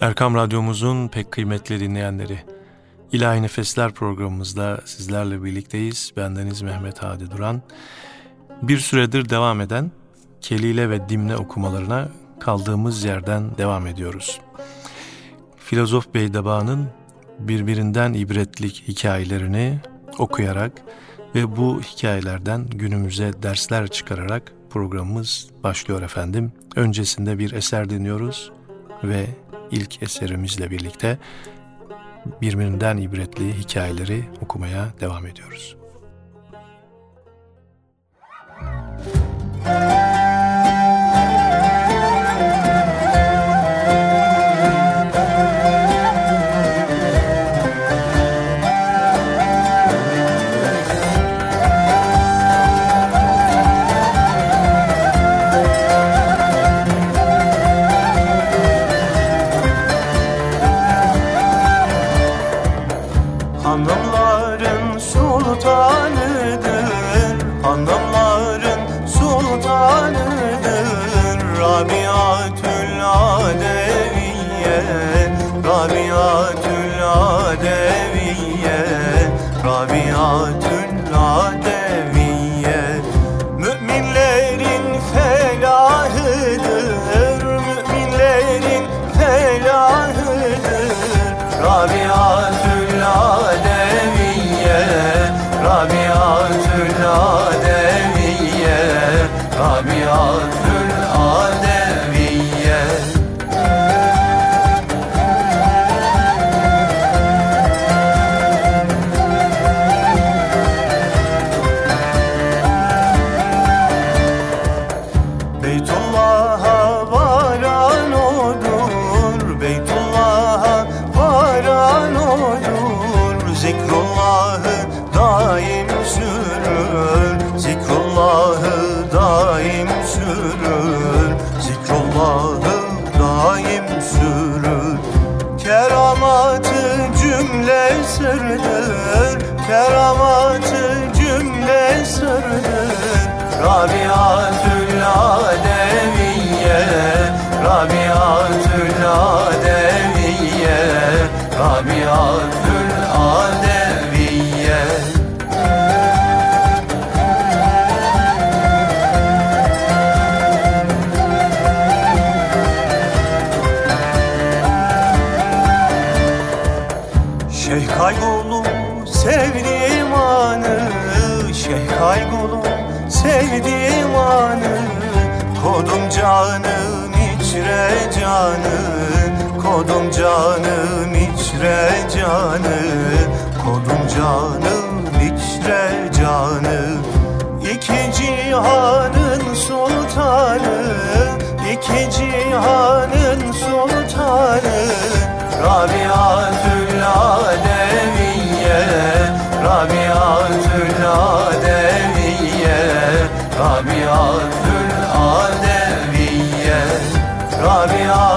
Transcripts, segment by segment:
Erkam Radyomuzun pek kıymetli dinleyenleri, İlahi Nefesler programımızda sizlerle birlikteyiz. Bendeniz Mehmet Hadi Duran. Bir süredir devam eden Kelile ve Dimne okumalarına kaldığımız yerden devam ediyoruz. Filozof Beydeba'nın birbirinden ibretlik hikayelerini okuyarak ve bu hikayelerden günümüze dersler çıkararak programımız başlıyor efendim. Öncesinde bir eser dinliyoruz ve ilk eserimizle birlikte birbirinden ibretli hikayeleri okumaya devam ediyoruz. Müzik Tabiatül alem Rabia biçre canı Kodum canım biçre canı. İki cihanın sultanı İki cihanın sultanı. Rabiatül Aleviye Rabiatül Aleviye Rabiatül Aleviye Rabiatül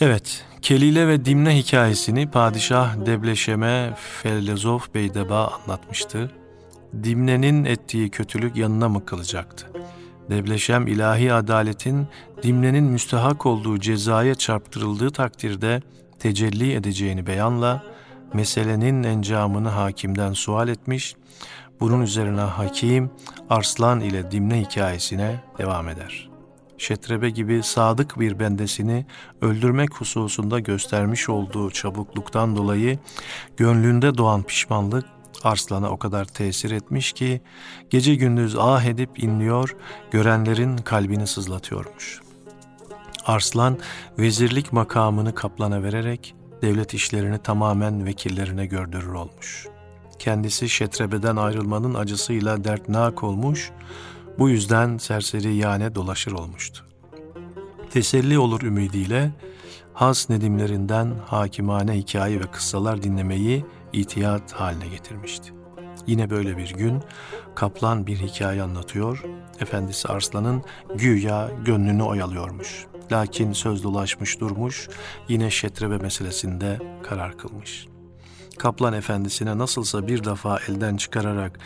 Evet, Kelile ve Dimne hikayesini Padişah Debleşem'e Felezof Beydeba anlatmıştı. Dimne'nin ettiği kötülük yanına mı kalacaktı? Debleşem ilahi adaletin Dimne'nin müstehak olduğu cezaya çarptırıldığı takdirde tecelli edeceğini beyanla meselenin encamını hakimden sual etmiş, bunun üzerine hakim Arslan ile Dimne hikayesine devam eder.'' Şetrebe gibi sadık bir bendesini öldürmek hususunda göstermiş olduğu çabukluktan dolayı gönlünde doğan pişmanlık Arslan'a o kadar tesir etmiş ki gece gündüz ah edip inliyor, görenlerin kalbini sızlatıyormuş. Arslan vezirlik makamını kaplana vererek devlet işlerini tamamen vekillerine gördürür olmuş. Kendisi şetrebeden ayrılmanın acısıyla dertnak olmuş, bu yüzden serseri yane dolaşır olmuştu. Teselli olur ümidiyle has nedimlerinden hakimane hikaye ve kıssalar dinlemeyi itiyat haline getirmişti. Yine böyle bir gün kaplan bir hikaye anlatıyor, efendisi Arslan'ın güya gönlünü oyalıyormuş. Lakin söz dolaşmış durmuş, yine şetrebe meselesinde karar kılmış. Kaplan efendisine nasılsa bir defa elden çıkararak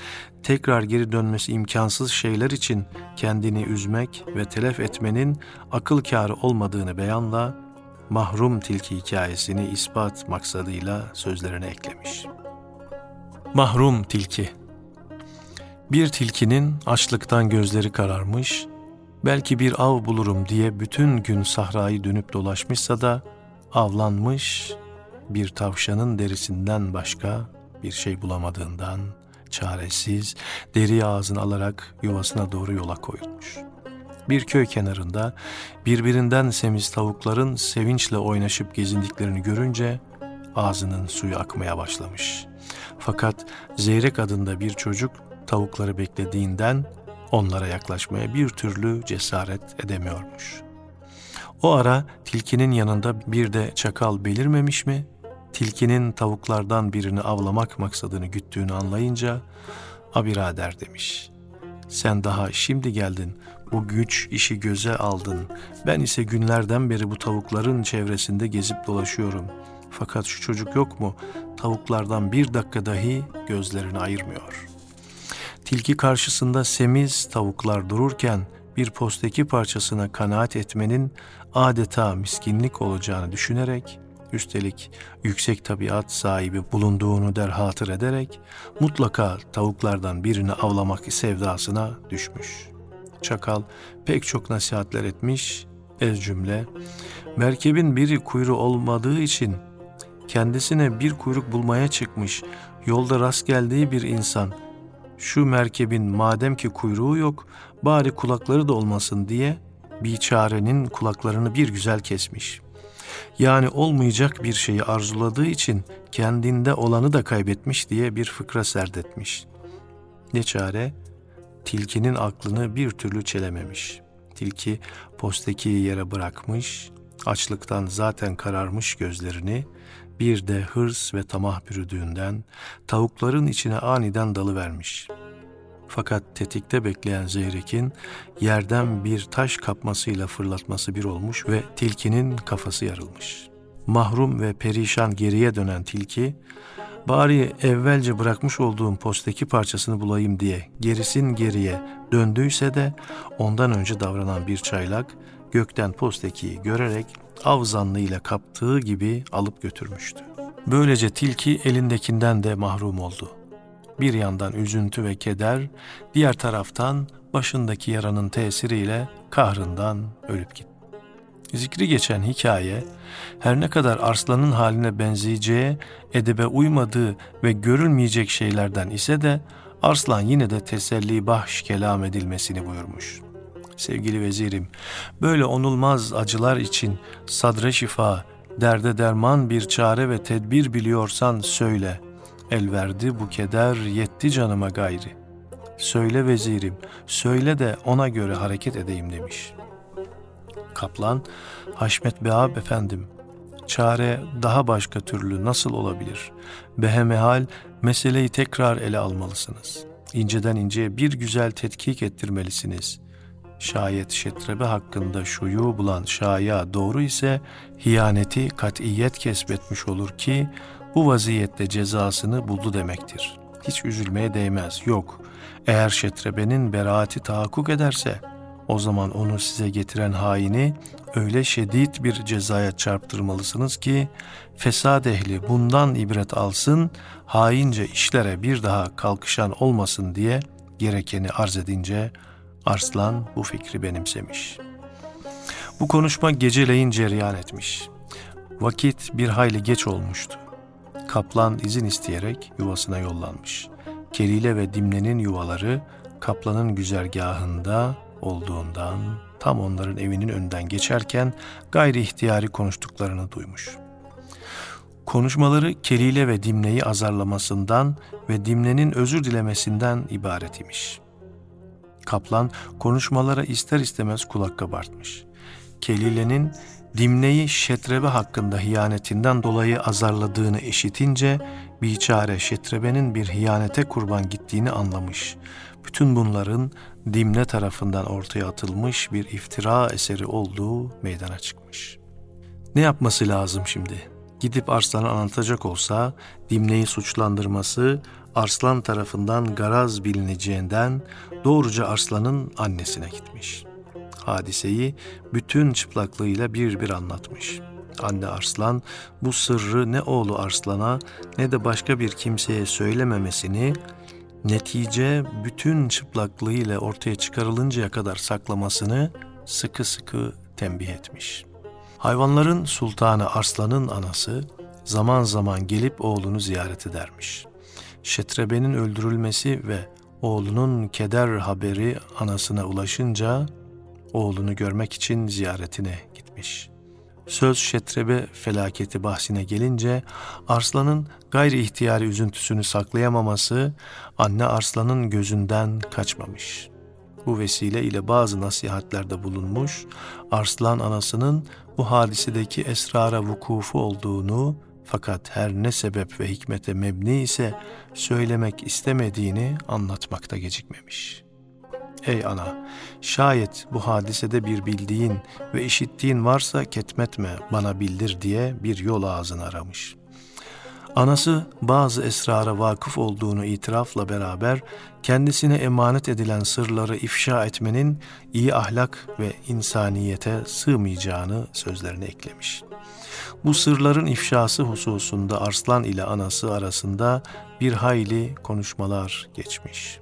tekrar geri dönmesi imkansız şeyler için kendini üzmek ve telef etmenin akıl kârı olmadığını beyanla mahrum tilki hikayesini ispat maksadıyla sözlerine eklemiş. Mahrum tilki Bir tilkinin açlıktan gözleri kararmış, belki bir av bulurum diye bütün gün sahrayı dönüp dolaşmışsa da avlanmış bir tavşanın derisinden başka bir şey bulamadığından çaresiz deri ağzını alarak yuvasına doğru yola koyulmuş. Bir köy kenarında birbirinden semiz tavukların sevinçle oynaşıp gezindiklerini görünce ağzının suyu akmaya başlamış. Fakat Zeyrek adında bir çocuk tavukları beklediğinden onlara yaklaşmaya bir türlü cesaret edemiyormuş. O ara tilkinin yanında bir de çakal belirmemiş mi? Tilkinin tavuklardan birini avlamak maksadını güttüğünü anlayınca, "A birader," demiş. "Sen daha şimdi geldin. Bu güç işi göze aldın. Ben ise günlerden beri bu tavukların çevresinde gezip dolaşıyorum. Fakat şu çocuk yok mu? Tavuklardan bir dakika dahi gözlerini ayırmıyor." Tilki karşısında semiz tavuklar dururken bir posteki parçasına kanaat etmenin adeta miskinlik olacağını düşünerek, üstelik yüksek tabiat sahibi bulunduğunu der hatır ederek mutlaka tavuklardan birini avlamak sevdasına düşmüş. Çakal pek çok nasihatler etmiş, ez cümle, merkebin biri kuyruğu olmadığı için kendisine bir kuyruk bulmaya çıkmış, yolda rast geldiği bir insan, şu merkebin madem ki kuyruğu yok, bari kulakları da olmasın diye biçarenin kulaklarını bir güzel kesmiş. Yani olmayacak bir şeyi arzuladığı için kendinde olanı da kaybetmiş diye bir fıkra serdetmiş. Ne çare? Tilkinin aklını bir türlü çelememiş. Tilki posteki yere bırakmış, açlıktan zaten kararmış gözlerini, bir de hırs ve tamah bürüdüğünden tavukların içine aniden dalı vermiş. Fakat tetikte bekleyen Zeyrek'in yerden bir taş kapmasıyla fırlatması bir olmuş ve tilkinin kafası yarılmış. Mahrum ve perişan geriye dönen tilki, bari evvelce bırakmış olduğum posteki parçasını bulayım diye gerisin geriye döndüyse de ondan önce davranan bir çaylak gökten postekiyi görerek av zannıyla kaptığı gibi alıp götürmüştü. Böylece tilki elindekinden de mahrum oldu. Bir yandan üzüntü ve keder, diğer taraftan başındaki yaranın tesiriyle kahrından ölüp gitti. Zikri geçen hikaye, her ne kadar arslanın haline benzeyeceği, edebe uymadığı ve görülmeyecek şeylerden ise de arslan yine de teselli bahş kelam edilmesini buyurmuş. Sevgili vezirim, böyle onulmaz acılar için sadre şifa, derde derman bir çare ve tedbir biliyorsan söyle.'' El verdi bu keder yetti canıma gayri. Söyle vezirim, söyle de ona göre hareket edeyim demiş. Kaplan, Haşmet Beab efendim, çare daha başka türlü nasıl olabilir? Behemehal meseleyi tekrar ele almalısınız. İnceden inceye bir güzel tetkik ettirmelisiniz. Şayet şetrebe hakkında şuyu bulan şaya doğru ise hiyaneti katiyet kesbetmiş olur ki bu vaziyette cezasını buldu demektir. Hiç üzülmeye değmez. Yok. Eğer şetrebenin beraati tahakkuk ederse o zaman onu size getiren haini öyle şiddet bir cezaya çarptırmalısınız ki fesad ehli bundan ibret alsın, haince işlere bir daha kalkışan olmasın diye gerekeni arz edince Arslan bu fikri benimsemiş. Bu konuşma geceleyin cereyan etmiş. Vakit bir hayli geç olmuştu. Kaplan izin isteyerek yuvasına yollanmış. Kelile ve Dimne'nin yuvaları kaplanın güzergahında olduğundan tam onların evinin önünden geçerken gayri ihtiyari konuştuklarını duymuş. Konuşmaları Kelile ve Dimne'yi azarlamasından ve Dimne'nin özür dilemesinden ibaret imiş. Kaplan konuşmalara ister istemez kulak kabartmış. Kelile'nin Dimne'yi şetrebe hakkında hiyanetinden dolayı azarladığını işitince biçare Şetrebe'nin bir hiyanete kurban gittiğini anlamış. Bütün bunların Dimne tarafından ortaya atılmış bir iftira eseri olduğu meydana çıkmış. Ne yapması lazım şimdi? Gidip Arslan'a anlatacak olsa Dimne'yi suçlandırması Arslan tarafından garaz bilineceğinden doğruca Arslan'ın annesine gitmiş. Hadiseyi bütün çıplaklığıyla bir bir anlatmış. Anne Arslan bu sırrı ne oğlu Arslan'a ne de başka bir kimseye söylememesini, netice bütün çıplaklığıyla ortaya çıkarılıncaya kadar saklamasını sıkı sıkı tembih etmiş. Hayvanların sultanı Arslan'ın anası zaman zaman gelip oğlunu ziyaret edermiş. Şetrebe'nin öldürülmesi ve oğlunun keder haberi anasına ulaşınca oğlunu görmek için ziyaretine gitmiş. Söz şetrebe felaketi bahsine gelince Arslan'ın gayri ihtiyari üzüntüsünü saklayamaması anne Arslan'ın gözünden kaçmamış. Bu vesile ile bazı nasihatlerde bulunmuş, Arslan anasının bu hadisedeki esrara vukufu olduğunu fakat her ne sebep ve hikmete mebni ise söylemek istemediğini anlatmakta gecikmemiş. Ey ana, şayet bu hadisede bir bildiğin ve işittiğin varsa ketmetme, bana bildir diye bir yol ağzını aramış. Anası bazı esrara vakıf olduğunu itirafla beraber kendisine emanet edilen sırları ifşa etmenin iyi ahlak ve insaniyete sığmayacağını sözlerine eklemiş. Bu sırların ifşası hususunda Arslan ile anası arasında bir hayli konuşmalar geçmiş.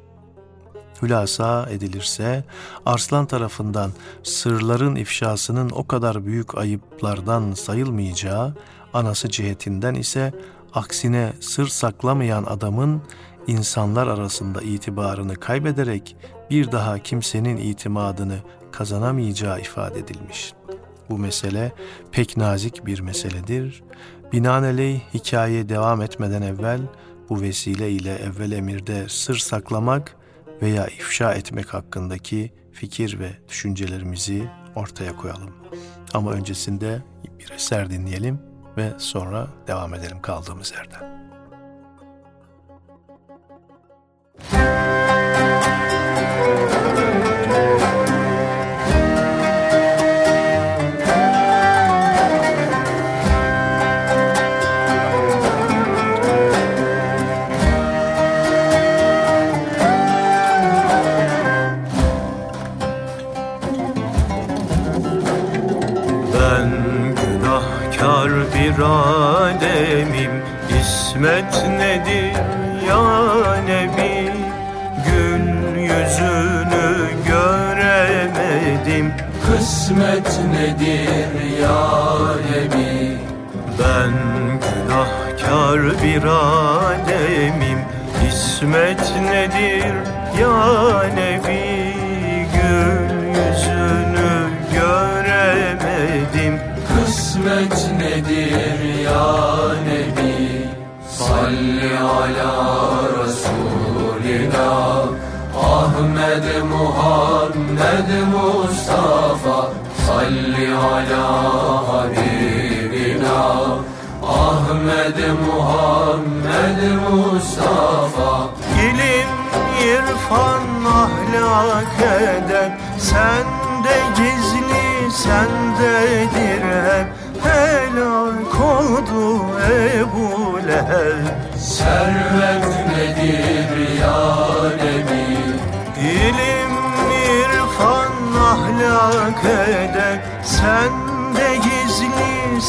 Hülasa edilirse Arslan tarafından sırların ifşasının o kadar büyük ayıplardan sayılmayacağı, anası cihetinden ise aksine sır saklamayan adamın insanlar arasında itibarını kaybederek bir daha kimsenin itimadını kazanamayacağı ifade edilmiş. Bu mesele pek nazik bir meseledir. Binaenaleyh hikaye devam etmeden evvel bu vesile ile evvel emirde sır saklamak veya ifşa etmek hakkındaki fikir ve düşüncelerimizi ortaya koyalım. Ama öncesinde bir eser dinleyelim ve sonra devam edelim kaldığımız yerden. Kısmet nedir ya Nebi Ben günahkar bir ademim. İsmet nedir ya Nebi Gül yüzünü göremedim. Kısmet nedir ya Nebi Salli ala Ahmed Muhammed Mustafa Salli ala Habibina. Ahmed Muhammed Mustafa. İlim, irfan, ahlak edep Sende gizli, sendedir hep helak oldu Ebu Leheb. Servet nedir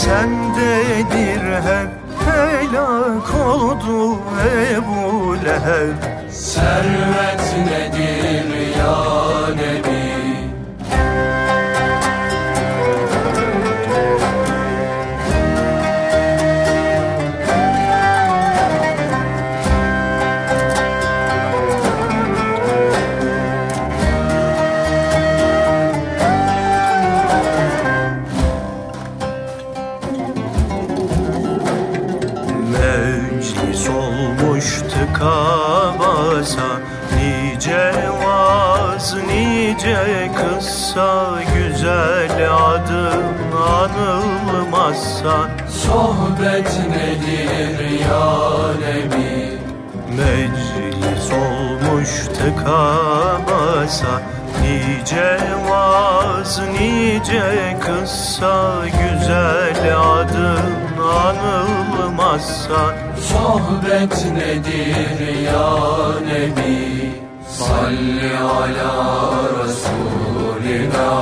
sendedir hep helak oldu Ebu Leheb. Servet nedir ya Nebi Sohbet nedir ya Nebi Meclis olmuş tıka basa Nice vaz, nice kıssa Güzel adın anılmazsa. Sohbet nedir ya Nebi Salli ala Resulina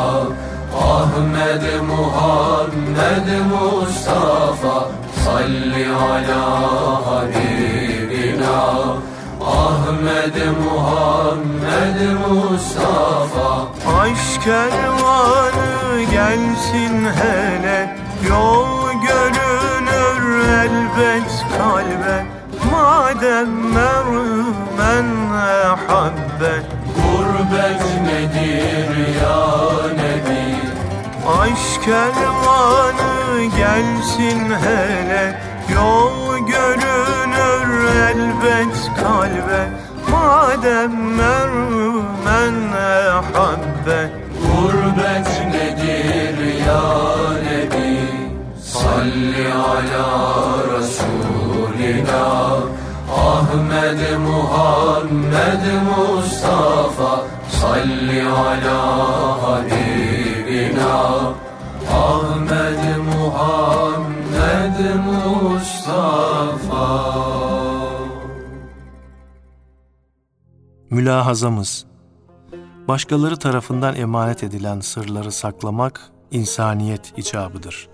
Ahmed Muhammed Mustafa Salli ala Habibina. Ahmed Muhammed Mustafa. Aşk kervanı gelsin hele Yol görünür elbet kalbe. Madem mermen habbe Gurbet nedir ya Nebi Aşk kervanı gelsin hele Yol görünür elbet kalbe. Madem mermen habbe Gurbet nedir ya Nebi? Salli ala Resulina Ahmed Muhammed Mustafa Salli ala Habibina Ahmed Muhammed Mustafa Mülahazamız Başkaları tarafından emanet edilen sırları saklamak insaniyet icabıdır.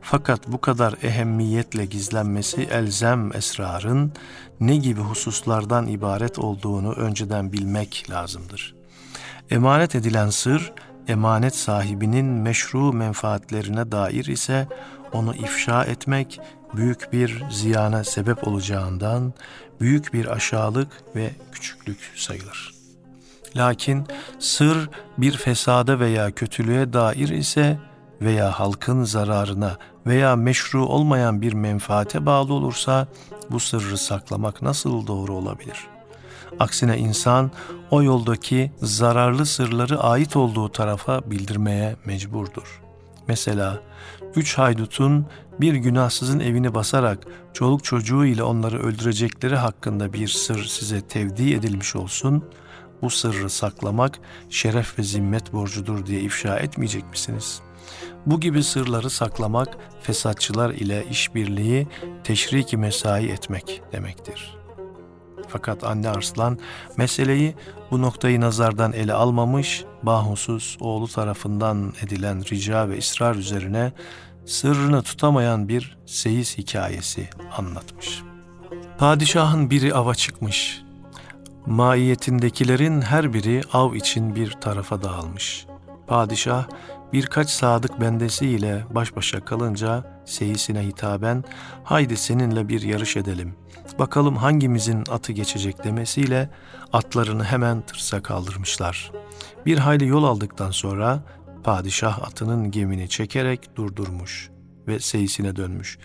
Fakat bu kadar ehemmiyetle gizlenmesi elzem esrarın ne gibi hususlardan ibaret olduğunu önceden bilmek lazımdır. Emanet edilen sır, emanet sahibinin meşru menfaatlerine dair ise onu ifşa etmek büyük bir ziyana sebep olacağından büyük bir aşağılık ve küçüklük sayılır. Lakin sır bir fesada veya kötülüğe dair ise veya halkın zararına veya meşru olmayan bir menfaate bağlı olursa bu sırrı saklamak nasıl doğru olabilir? Aksine insan o yoldaki zararlı sırları ait olduğu tarafa bildirmeye mecburdur. Mesela üç haydutun bir günahsızın evini basarak çoluk çocuğu ile onları öldürecekleri hakkında bir sır size tevdi edilmiş olsun, bu sırrı saklamak şeref ve zimmet borcudur diye ifşa etmeyecek misiniz?'' Bu gibi sırları saklamak, fesatçılar ile işbirliği, teşriki mesai etmek demektir. Fakat anne Arslan meseleyi bu noktayı nazardan ele almamış, bahusus oğlu tarafından edilen rica ve ısrar üzerine sırrını tutamayan bir seyis hikayesi anlatmış. Padişahın biri ava çıkmış. Maiyetindekilerin her biri av için bir tarafa dağılmış. Padişah birkaç sadık bendesiyle baş başa kalınca seyisine hitaben haydi seninle bir yarış edelim. Bakalım hangimizin atı geçecek demesiyle atlarını hemen tırsa kaldırmışlar. Bir hayli yol aldıktan sonra padişah atının gemini çekerek durdurmuş ve seyisine dönmüş.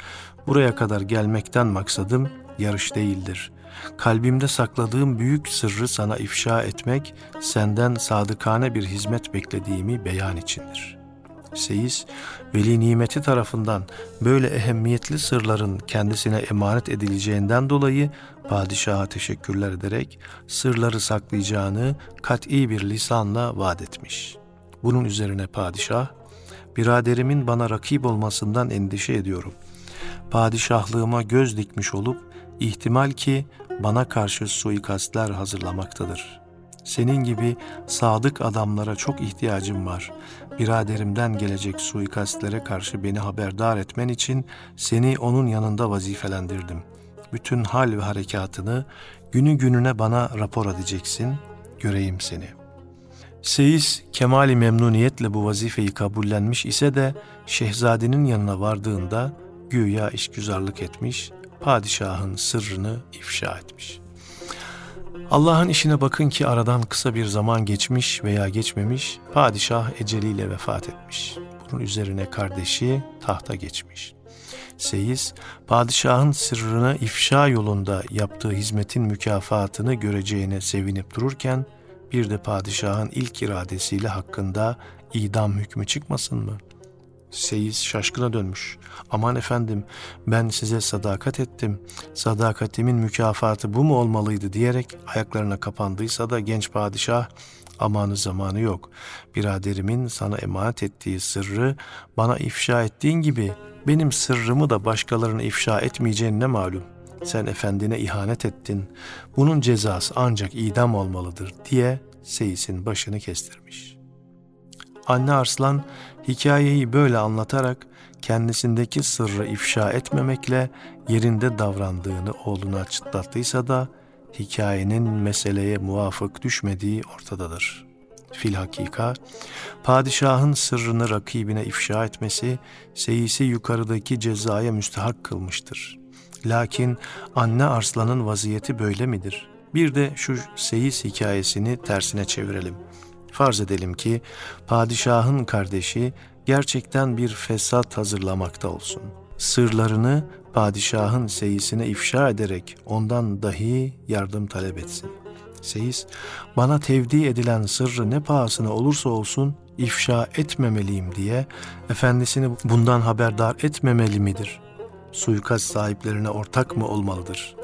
Buraya kadar gelmekten maksadım yarış değildir. Kalbimde sakladığım büyük sırrı sana ifşa etmek, senden sadıkane bir hizmet beklediğimi beyan içindir. Seyis, veli nimeti tarafından böyle ehemmiyetli sırların kendisine emanet edileceğinden dolayı padişaha teşekkürler ederek sırları saklayacağını kat'i bir lisanla vaat etmiş. Bunun üzerine padişah, biraderimin bana rakip olmasından endişe ediyorum. Padişahlığıma göz dikmiş olup ihtimal ki bana karşı suikastler hazırlamaktadır. Senin gibi sadık adamlara çok ihtiyacım var. Biraderimden gelecek suikastlere karşı beni haberdar etmen için seni onun yanında vazifelendirdim. Bütün hal ve harekatını günü gününe bana rapor edeceksin, göreyim seni. Seyis kemali memnuniyetle bu vazifeyi kabullenmiş ise de şehzadenin yanına vardığında güya işgüzarlık etmiş, padişahın sırrını ifşa etmiş. Allah'ın işine bakın ki aradan kısa bir zaman geçmiş veya geçmemiş, padişah eceliyle vefat etmiş. Bunun üzerine kardeşi tahta geçmiş. Seyis, padişahın sırrını ifşa yolunda yaptığı hizmetin mükafatını göreceğine sevinip dururken, bir de padişahın ilk iradesiyle hakkında idam hükmü çıkmasın mı? Seyis şaşkına dönmüş. Aman efendim ben size sadakat ettim. Sadakatimin mükafatı bu mu olmalıydı diyerek ayaklarına kapandıysa da genç padişah amanı zamanı yok. Biraderimin sana emanet ettiği sırrı bana ifşa ettiğin gibi benim sırrımı da başkalarına ifşa etmeyeceğin ne malum. Sen efendine ihanet ettin. Bunun cezası ancak idam olmalıdır diye Seyis'in başını kestirmiş. Anne Arslan hikayeyi böyle anlatarak kendisindeki sırrı ifşa etmemekle yerinde davrandığını oğluna çıtlattıysa da hikayenin meseleye muvafık düşmediği ortadadır. Filhakika, padişahın sırrını rakibine ifşa etmesi seyisi yukarıdaki cezaya müstahak kılmıştır. Lakin anne arslanın vaziyeti böyle midir? Bir de şu seyis hikayesini tersine çevirelim. Farz edelim ki padişahın kardeşi gerçekten bir fesat hazırlamakta olsun. Sırlarını padişahın seyisine ifşa ederek ondan dahi yardım talep etsin. Seyis, bana tevdi edilen sırrı ne pahasına olursa olsun ifşa etmemeliyim diye efendisini bundan haberdar etmemeli midir? Suikast sahiplerine ortak mı olmalıdır?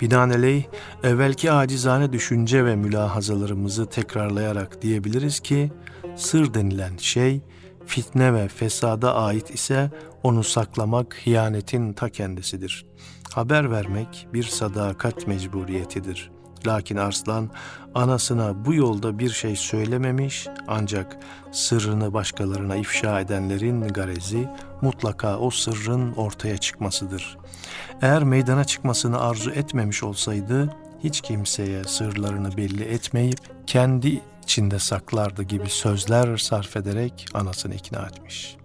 Binaenaleyh evvelki acizane düşünce ve mülahazalarımızı tekrarlayarak diyebiliriz ki sır denilen şey fitne ve fesada ait ise onu saklamak hiyanetin ta kendisidir. Haber vermek bir sadakat mecburiyetidir. Lakin Arslan anasına bu yolda bir şey söylememiş ancak sırrını başkalarına ifşa edenlerin garezi mutlaka o sırrın ortaya çıkmasıdır. Eğer meydana çıkmasını arzu etmemiş olsaydı hiç kimseye sırlarını belli etmeyip kendi içinde saklardı gibi sözler sarf ederek anasını ikna etmiş.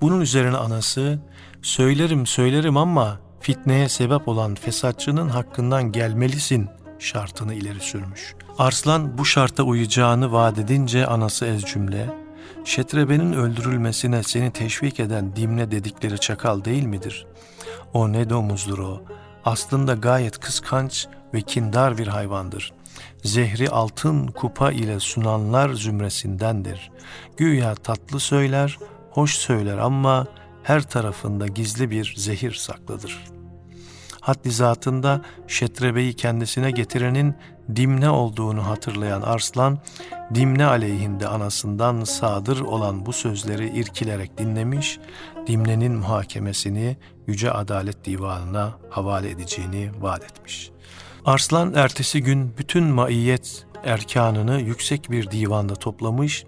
Bunun üzerine anası söylerim söylerim ama fitneye sebep olan fesatçının hakkından gelmelisin şartını ileri sürmüş. Arslan bu şarta uyacağını vaat edince anası ez cümle, Şetrebe'nin öldürülmesine seni teşvik eden Dimne dedikleri çakal değil midir? O ne domuzdur o. Aslında gayet kıskanç ve kindar bir hayvandır. Zehri altın kupa ile sunanlar zümresindendir. Güya tatlı söyler, hoş söyler ama her tarafında gizli bir zehir saklıdır. Haddi zatında şetrebeyi kendisine getirenin Dimne olduğunu hatırlayan Arslan, Dimne aleyhinde anasından sadır olan bu sözleri irkilerek dinlemiş, Dimne'nin muhakemesini Yüce Adalet Divanı'na havale edeceğini vaat etmiş. Arslan ertesi gün bütün maiyet erkanını yüksek bir divanda toplamış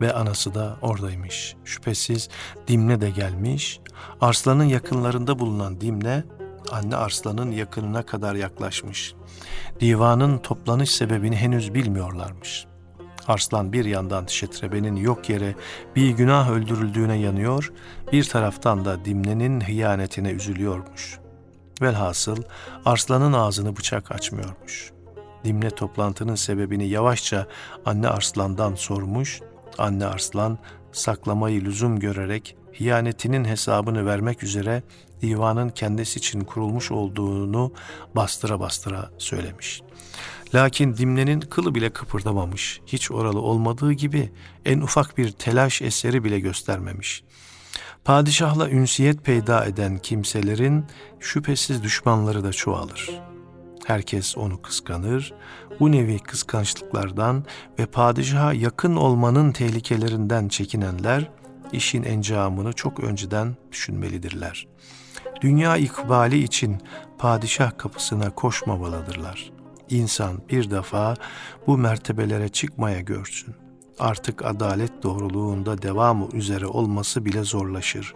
ve anası da oradaymış. Şüphesiz Dimne de gelmiş. Arslan'ın yakınlarında bulunan Dimne, anne Arslan'ın yakınına kadar yaklaşmış. Divanın toplanış sebebini henüz bilmiyorlarmış. Arslan bir yandan Şetrebe'nin yok yere bir günah öldürüldüğüne yanıyor, bir taraftan da Dimne'nin hıyanetine üzülüyormuş. Velhasıl Arslan'ın ağzını bıçak açmıyormuş. Dimne toplantının sebebini yavaşça anne Arslan'dan sormuş, anne Arslan saklamayı lüzum görerek hiyanetinin hesabını vermek üzere divanın kendisi için kurulmuş olduğunu bastıra bastıra söylemiş. Lakin Dimne'nin kılı bile kıpırdamamış, hiç oralı olmadığı gibi en ufak bir telaş eseri bile göstermemiş. Padişahla ünsiyet peyda eden kimselerin şüphesiz düşmanları da çoğalır. Herkes onu kıskanır, bu nevi kıskançlıklardan ve padişaha yakın olmanın tehlikelerinden çekinenler, işin encamını çok önceden düşünmelidirler. Dünya ikbali için padişah kapısına koşmamalıdırlar. İnsan bir defa bu mertebelere çıkmaya görsün. Artık adalet doğruluğunda devamı üzere olması bile zorlaşır.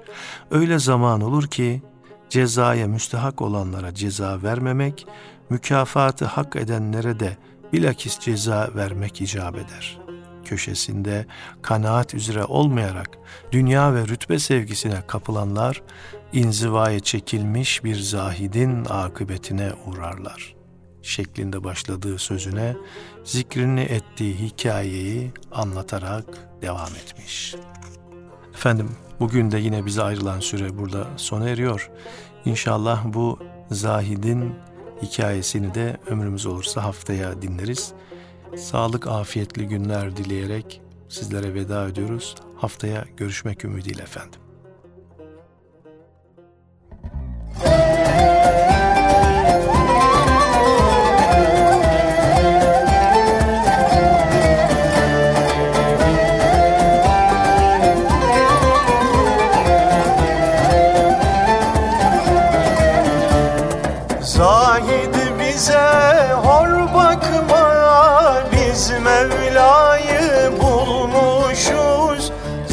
Öyle zaman olur ki cezaya müstehak olanlara ceza vermemek, mükafatı hak edenlere de bilakis ceza vermek icap eder. Köşesinde kanaat üzere olmayarak dünya ve rütbe sevgisine kapılanlar inzivaya çekilmiş bir zahidin akıbetine uğrarlar şeklinde başladığı sözüne zikrini ettiği hikayeyi anlatarak devam etmiş. Efendim bugün de yine bize ayrılan süre burada sona eriyor. İnşallah bu zahidin hikayesini de ömrümüz olursa haftaya dinleriz. Sağlık, afiyetli günler dileyerek sizlere veda ediyoruz. Haftaya görüşmek ümidiyle efendim.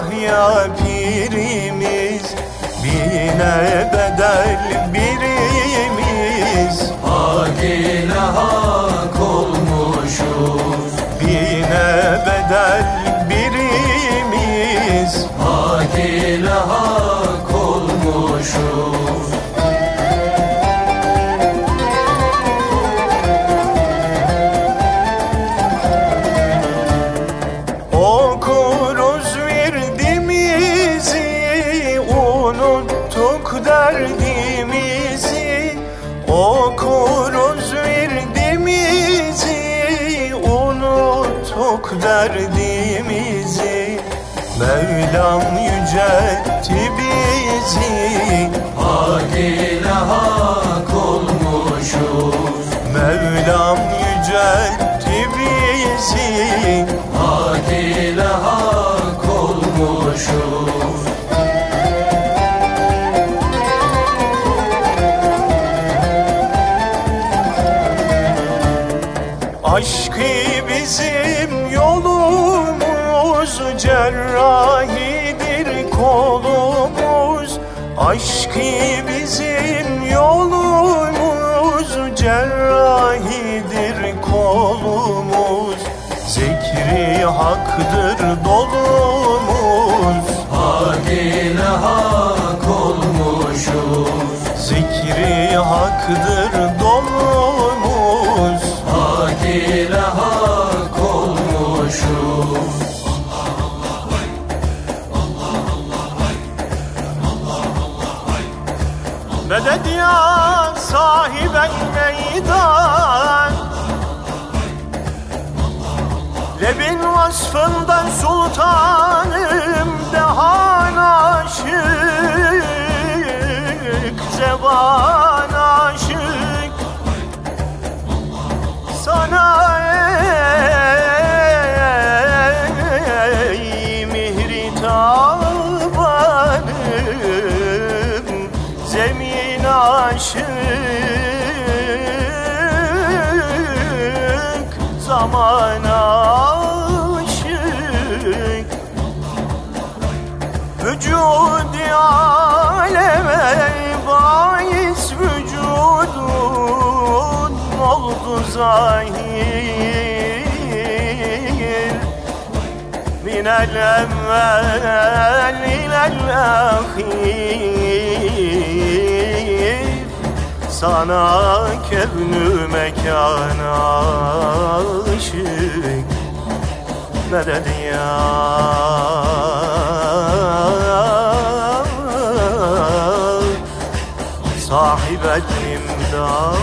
Yahya pirimiz Bine bedel birimiz. Hak ile bizi Hak ile hak olmuşuz Aşkı bizim yolumuz Cerrahidir kolumuz. Aşkı bizim Zikri haktır vasfından sultanım dehan aşık Zeban aşık. Sana ey mihri tabanım Zemin aşık Zaman Vücud aleme bahis vücudun oldu zahir من الأول إلى الأخير Sana kevnü mekana aşık Medet ya İmdad